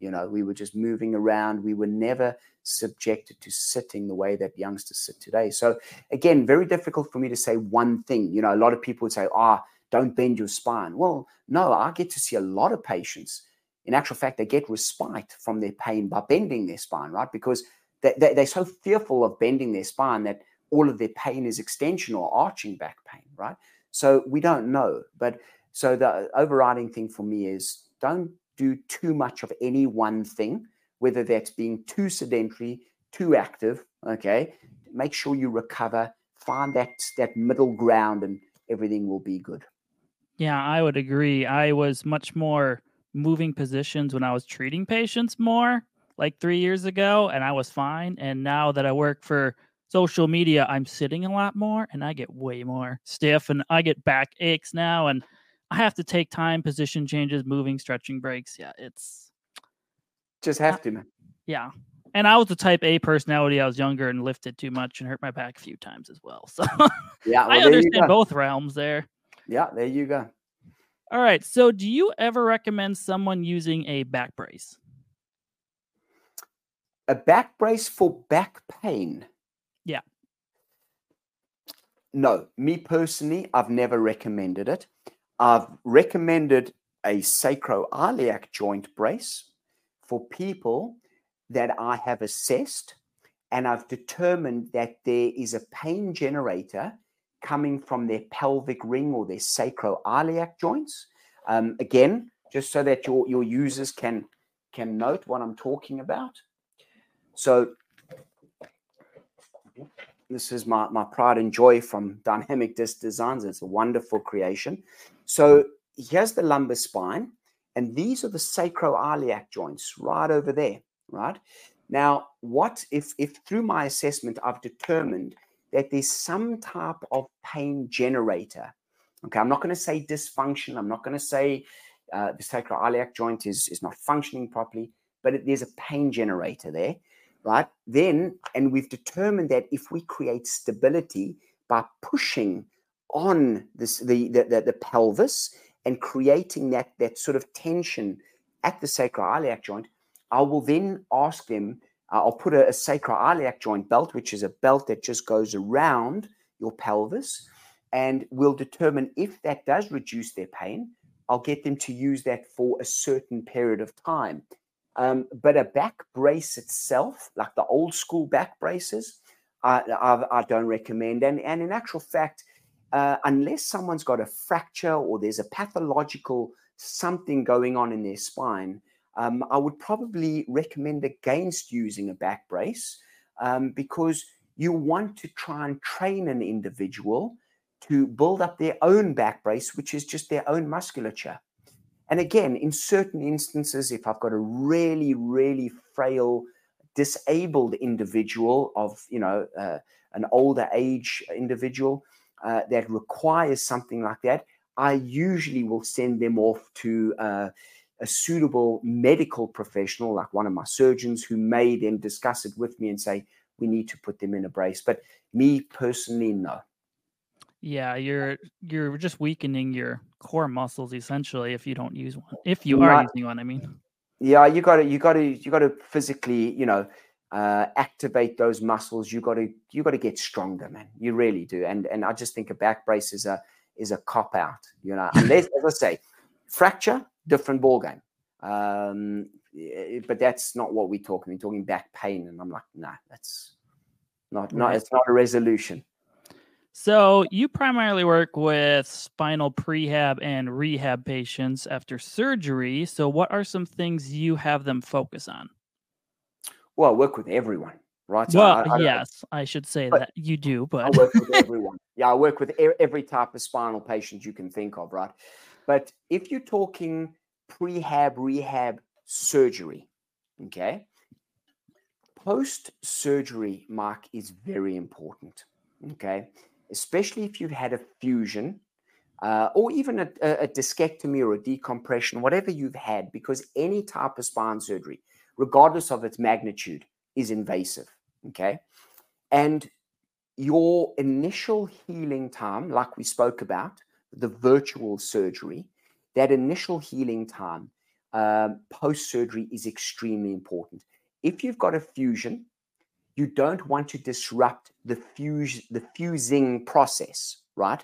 You know, we were just moving around. We were never subjected to sitting the way that youngsters sit today. So again, very difficult for me to say one thing. You know, a lot of people would say, "Ah, don't bend your spine." Well, no, I get to see a lot of patients. In actual fact, they get respite from their pain by bending their spine, right? Because they, they, they're so fearful of bending their spine that all of their pain is extension or arching back pain, right? So we don't know. But so the overriding thing for me is don't do too much of any one thing, whether that's being too sedentary, too active. Okay. Make sure you recover, find that that middle ground and everything will be good. Yeah, I would agree. I was much more moving positions when I was treating patients more like three years ago, and I was fine. And now that I work for social media, I'm sitting a lot more and I get way more stiff and I get back aches now. And I have to take time, position changes, moving, stretching breaks. Yeah, it's just have to, man. Yeah. And I was the type A personality. I was younger and lifted too much and hurt my back a few times as well. So yeah, well, I understand both realms there. Yeah, there you go. All right. So do you ever recommend someone using a back brace? A back brace for back pain. Yeah. No, me personally, I've never recommended it. I've recommended a sacroiliac joint brace for people that I have assessed and I've determined that there is a pain generator coming from their pelvic ring or their sacroiliac joints. Um, again, just so that your, your users can, can note what I'm talking about. So this is my, my pride and joy from Dynamic Disc Designs. It's a wonderful creation. So here's the lumbar spine, and these are the sacroiliac joints right over there, right? Now, what if, if through my assessment I've determined that there's some type of pain generator? Okay, I'm not going to say dysfunction. I'm not going to say uh, the sacroiliac joint is, is not functioning properly, but it, there's a pain generator there right? Then, and we've determined that if we create stability by pushing on this the the, the, the pelvis and creating that that sort of tension at the sacroiliac joint, I will then ask them. Uh, I'll put a, a sacroiliac joint belt, which is a belt that just goes around your pelvis, and we'll determine if that does reduce their pain. I'll get them to use that for a certain period of time. Um, but a back brace itself, like the old school back braces, I, I, I don't recommend. And, and in actual fact, uh, unless someone's got a fracture or there's a pathological something going on in their spine, um, I would probably recommend against using a back brace um, because you want to try and train an individual to build up their own back brace, which is just their own musculature. And again, in certain instances, if I've got a really, really frail, disabled individual of, you know, uh, an older age individual uh, that requires something like that, I usually will send them off to uh, a suitable medical professional, like one of my surgeons, who may then discuss it with me and say, we need to put them in a brace. But me personally, no. Yeah, you're you're just weakening your core muscles essentially if you don't use one. If you are using one, I mean. Yeah, you got to you got to you got to physically, you know, uh, activate those muscles. You got to you got to get stronger, man. You really do. And and I just think a back brace is a is a cop out. You know, unless as I say, fracture, different ball game. Um, but that's not what we're talking. We're talking back pain, and I'm like, nah, that's not not. It's not a resolution. So you primarily work with spinal prehab and rehab patients after surgery. So what are some things you have them focus on? Well, I work with everyone, right? So well, I, I, yes, I should say that you do, but I work with everyone. yeah, I work with every type of spinal patient you can think of, right? But if you're talking prehab, rehab, surgery, okay, post surgery, Mark, is very important. Okay especially if you've had a fusion uh, or even a, a, discectomy or a decompression, whatever you've had, because any type of spine surgery, regardless of its magnitude, is invasive. Okay. And your initial healing time, like we spoke about, the virtual surgery, that initial healing time um, post surgery is extremely important. If you've got a fusion, you don't want to disrupt the fuse the fusing process, right?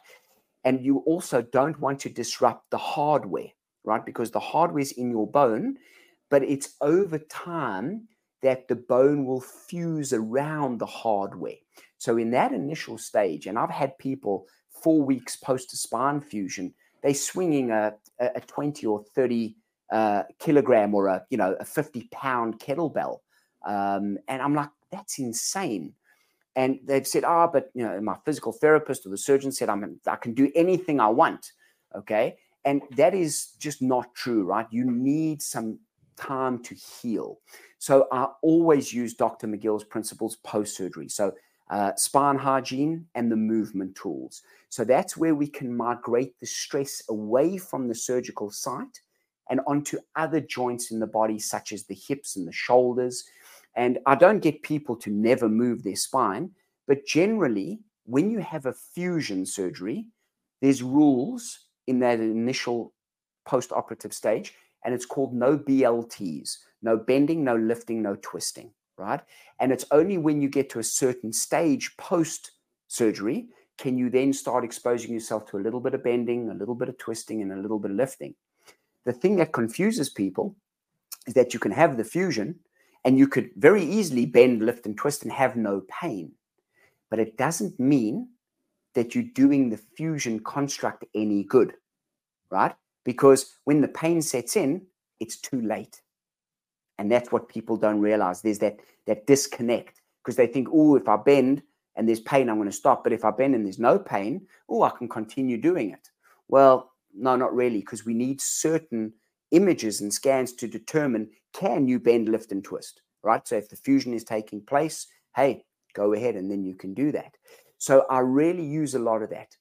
And you also don't want to disrupt the hardware, right? Because the hardware is in your bone, but it's over time that the bone will fuse around the hardware. So in that initial stage, and I've had people four weeks post a spine fusion, they're swinging a, a 20 or 30 uh, kilogram or a you know a 50 pound kettlebell, um, and I'm like, that's insane. And they've said, ah, oh, but you know, my physical therapist or the surgeon said I'm I can do anything I want. Okay. And that is just not true, right? You need some time to heal. So I always use Dr. McGill's principles post surgery. So uh, spine hygiene and the movement tools. So that's where we can migrate the stress away from the surgical site and onto other joints in the body, such as the hips and the shoulders, and I don't get people to never move their spine, but generally, when you have a fusion surgery, there's rules in that initial post operative stage, and it's called no BLTs no bending, no lifting, no twisting. right? And it's only when you get to a certain stage post surgery can you then start exposing yourself to a little bit of bending, a little bit of twisting, and a little bit of lifting. The thing that confuses people is that you can have the fusion and you could very easily bend, lift, and twist and have no pain. But it doesn't mean that you're doing the fusion construct any good, right? Because when the pain sets in, it's too late. And that's what people don't realize. There's that that disconnect because they think, oh, if I bend and there's pain, I'm going to stop. But if I bend and there's no pain, oh, I can continue doing it. Well, no, not really, because we need certain images and scans to determine can you bend, lift, and twist, right? So if the fusion is taking place, hey, go ahead and then you can do that. So I really use a lot of that.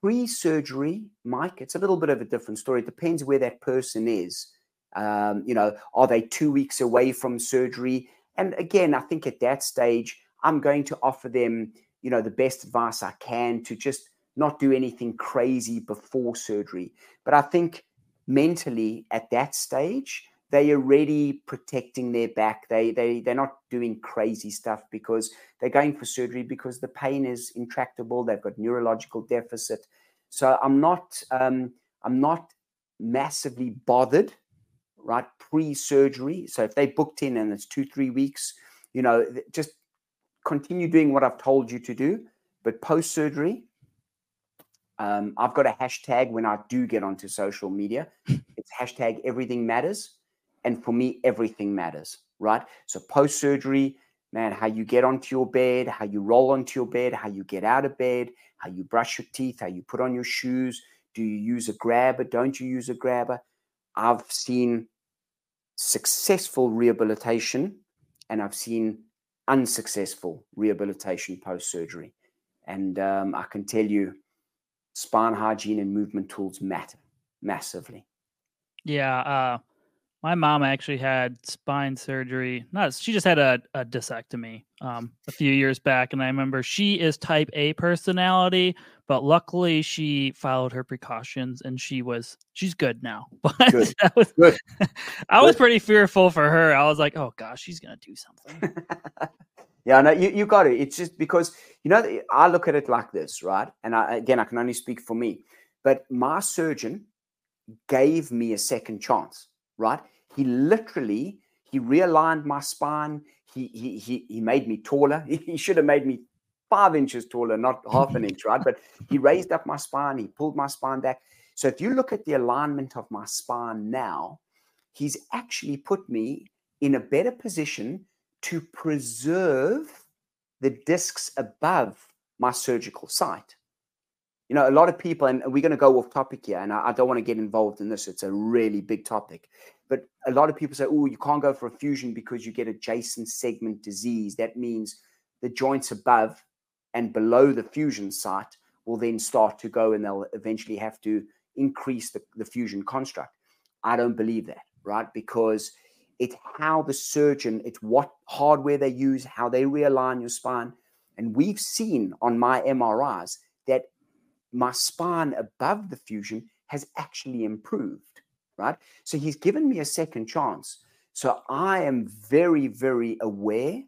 Pre surgery, Mike, it's a little bit of a different story. It depends where that person is. Um, you know, are they two weeks away from surgery? And again, I think at that stage, I'm going to offer them, you know, the best advice I can to just not do anything crazy before surgery. But I think mentally at that stage, they are already protecting their back. They they they're not doing crazy stuff because they're going for surgery because the pain is intractable. They've got neurological deficit. So I'm not um, I'm not massively bothered right pre-surgery so if they booked in and it's two three weeks you know just continue doing what i've told you to do but post-surgery um, i've got a hashtag when i do get onto social media it's hashtag everything matters and for me everything matters right so post-surgery man how you get onto your bed how you roll onto your bed how you get out of bed how you brush your teeth how you put on your shoes do you use a grabber don't you use a grabber i've seen successful rehabilitation and I've seen unsuccessful rehabilitation post surgery. And um, I can tell you, spine hygiene and movement tools matter massively. Yeah. Uh, my mom actually had spine surgery. Not she just had a, a discectomy um, a few years back, and I remember she is Type A personality, but luckily she followed her precautions and she was she's good now. But good. was, good. I was pretty fearful for her. I was like, oh gosh, she's gonna do something. yeah, no, you you got it. It's just because you know I look at it like this, right? And I, again, I can only speak for me, but my surgeon gave me a second chance, right? He literally he realigned my spine. He he he, he made me taller. He should have made me five inches taller, not half an inch, right? But he raised up my spine. He pulled my spine back. So if you look at the alignment of my spine now, he's actually put me in a better position to preserve the discs above my surgical site. You know, a lot of people, and we're going to go off topic here, and I, I don't want to get involved in this. It's a really big topic. But a lot of people say, oh, you can't go for a fusion because you get adjacent segment disease. That means the joints above and below the fusion site will then start to go and they'll eventually have to increase the, the fusion construct. I don't believe that, right? Because it's how the surgeon, it's what hardware they use, how they realign your spine. And we've seen on my MRIs that my spine above the fusion has actually improved right? So he's given me a second chance. So I am very, very aware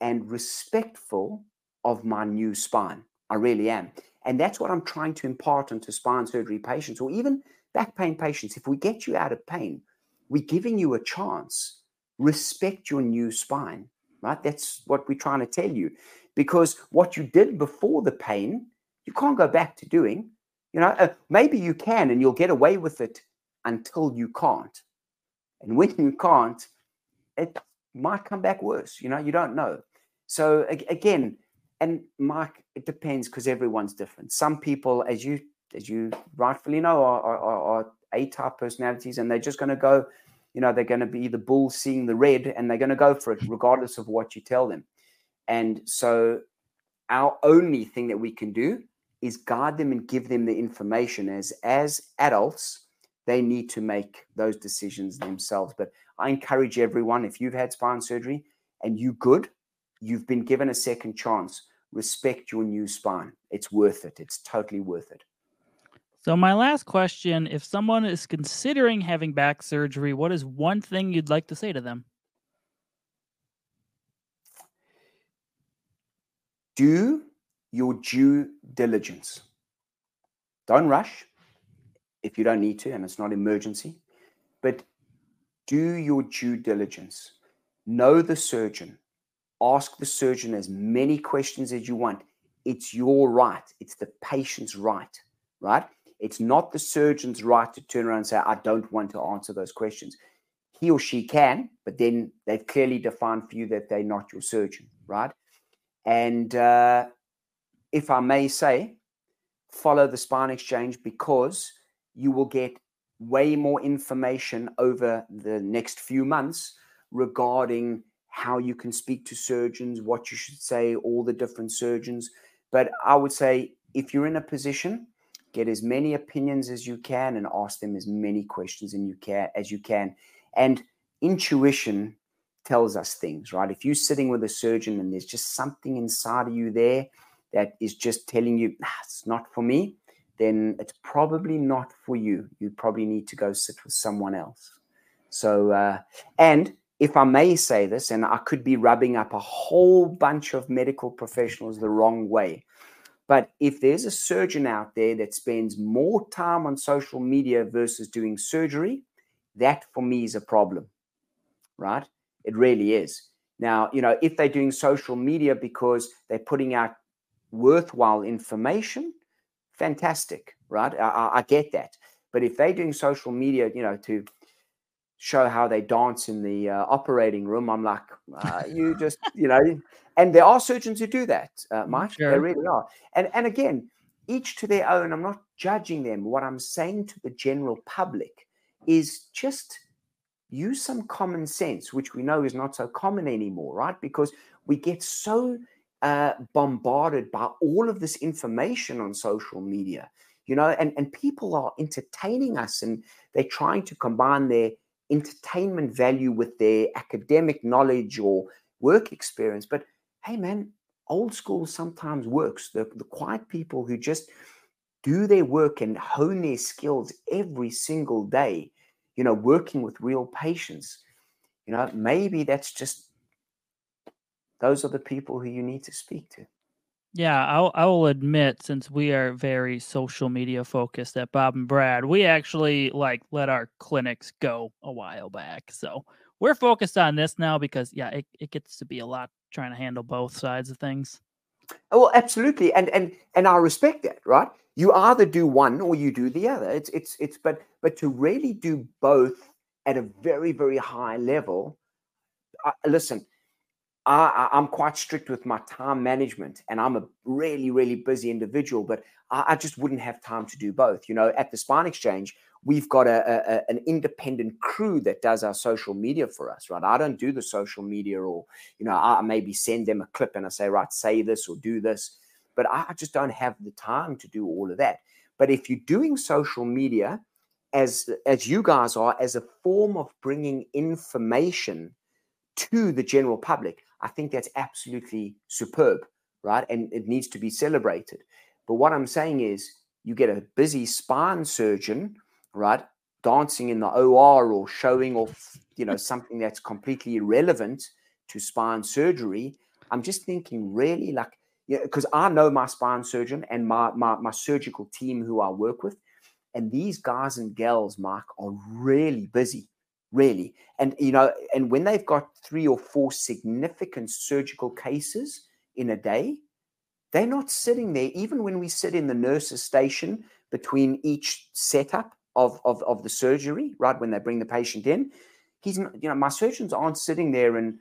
and respectful of my new spine. I really am. And that's what I'm trying to impart onto spine surgery patients or even back pain patients. If we get you out of pain, we're giving you a chance. Respect your new spine, right? That's what we're trying to tell you. Because what you did before the pain, you can't go back to doing. You know, uh, maybe you can and you'll get away with it until you can't. And when you can't, it might come back worse. You know, you don't know. So again, and Mike, it depends because everyone's different. Some people, as you as you rightfully know, are, are, are A-type personalities, and they're just going to go. You know, they're going to be the bull seeing the red, and they're going to go for it regardless of what you tell them. And so, our only thing that we can do is guide them and give them the information as as adults they need to make those decisions themselves. But I encourage everyone if you've had spine surgery and you're good, you've been given a second chance, respect your new spine. It's worth it. It's totally worth it. So, my last question if someone is considering having back surgery, what is one thing you'd like to say to them? do your due diligence. Don't rush if you don't need to and it's not emergency, but do your due diligence. Know the surgeon. Ask the surgeon as many questions as you want. It's your right. It's the patient's right, right? It's not the surgeon's right to turn around and say, I don't want to answer those questions. He or she can, but then they've clearly defined for you that they're not your surgeon, right? And uh, if I may say, follow the spine exchange because you will get way more information over the next few months regarding how you can speak to surgeons, what you should say, all the different surgeons. But I would say if you're in a position, get as many opinions as you can and ask them as many questions and you can as you can. And intuition tells us things, right? If you're sitting with a surgeon and there's just something inside of you there that is just telling you, it's not for me, then it's probably not for you. You probably need to go sit with someone else. So, uh, and if I may say this, and I could be rubbing up a whole bunch of medical professionals the wrong way, but if there's a surgeon out there that spends more time on social media versus doing surgery, that for me is a problem, right? It really is. Now, you know, if they're doing social media because they're putting out worthwhile information, fantastic, right? I, I, get that. But if they're doing social media, you know, to show how they dance in the uh, operating room, I'm like, uh, you just, you know, and there are surgeons who do that, uh, mm, Mike. Sure. There really are. And and again, each to their own. I'm not judging them. What I'm saying to the general public is just use some common sense, which we know is not so common anymore, right? Because we get so uh, bombarded by all of this information on social media, you know, and, and people are entertaining us and they're trying to combine their entertainment value with their academic knowledge or work experience. But hey, man, old school sometimes works. The, the quiet people who just do their work and hone their skills every single day, you know, working with real patients, you know, maybe that's just those are the people who you need to speak to. Yeah, I'll, I will admit, since we are very social media focused at Bob and Brad, we actually like let our clinics go a while back. So we're focused on this now because yeah, it, it gets to be a lot trying to handle both sides of things. Oh, well, absolutely, and and and I respect that, right? You either do one or you do the other. It's it's it's but but to really do both at a very very high level. Uh, listen, I, am quite strict with my time management and I'm a really, really busy individual, but I, I, just wouldn't have time to do both. You know, at the Spine Exchange, we've got a, a, an independent crew that does our social media for us, right? I don't do the social media or, you know, I maybe send them a clip and I say, right, say this or do this, but I just don't have the time to do all of that. But if you're doing social media, as as you guys are, as a form of bringing information to the general public, I think that's absolutely superb, right? And it needs to be celebrated. But what I'm saying is, you get a busy spine surgeon, right, dancing in the OR or showing off, you know, something that's completely irrelevant to spine surgery. I'm just thinking, really, like, yeah, because I know my spine surgeon and my, my my surgical team who I work with, and these guys and gals, Mark, are really busy really. And you know, and when they've got three or four significant surgical cases in a day, they're not sitting there. Even when we sit in the nurse's station between each setup of, of, of the surgery, right when they bring the patient in, he's not, you know, my surgeons aren't sitting there and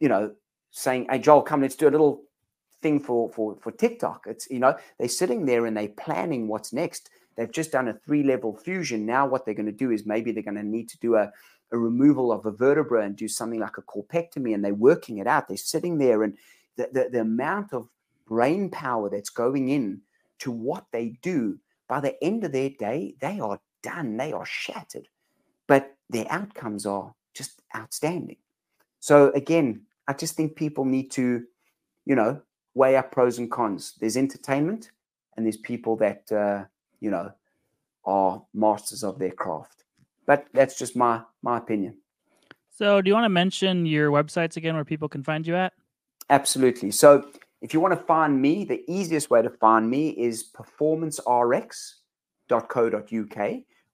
you know saying, "Hey, Joel, come, let's do a little." thing for for for TikTok. It's you know they're sitting there and they're planning what's next. They've just done a three level fusion. Now what they're going to do is maybe they're going to need to do a a removal of a vertebra and do something like a corpectomy and they're working it out. They're sitting there and the, the, the amount of brain power that's going in to what they do, by the end of their day, they are done. They are shattered. But their outcomes are just outstanding. So again, I just think people need to, you know, weigh up pros and cons. There's entertainment and there's people that, uh, you know, are masters of their craft. But that's just my my opinion. So, do you want to mention your websites again where people can find you at? Absolutely. So, if you want to find me, the easiest way to find me is performancerx.co.uk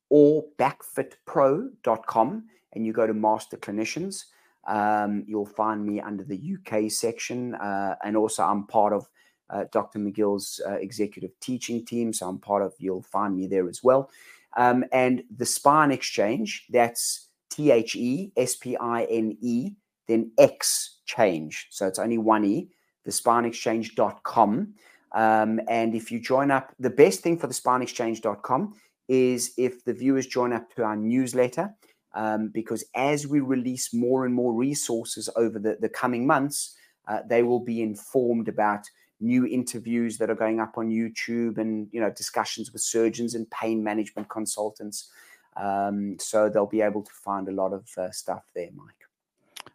or backfitpro.com and you go to master clinicians. Um, you'll find me under the UK section. Uh, and also, I'm part of uh, Dr. McGill's uh, executive teaching team. So I'm part of, you'll find me there as well. Um, and the Spine Exchange, that's T H E S P I N E, then X change. So it's only one E, the spinexchange.com. Um, and if you join up, the best thing for the spinexchange.com is if the viewers join up to our newsletter, um, because as we release more and more resources over the, the coming months, uh, they will be informed about new interviews that are going up on YouTube and you know discussions with surgeons and pain management consultants. Um, so they'll be able to find a lot of uh, stuff there, Mike.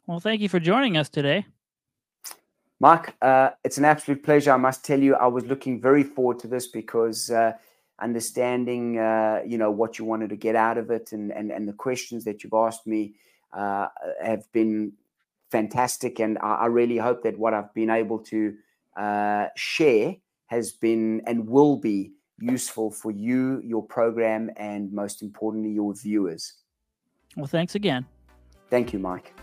Well, thank you for joining us today. Mike, uh, it's an absolute pleasure. I must tell you, I was looking very forward to this because uh, understanding, uh, you know, what you wanted to get out of it and and, and the questions that you've asked me uh, have been fantastic, and I, I, really hope that what I've been able to uh, share has been and will be useful for you, your program, and most importantly, your viewers. Well, thanks again. Thank you, Mike.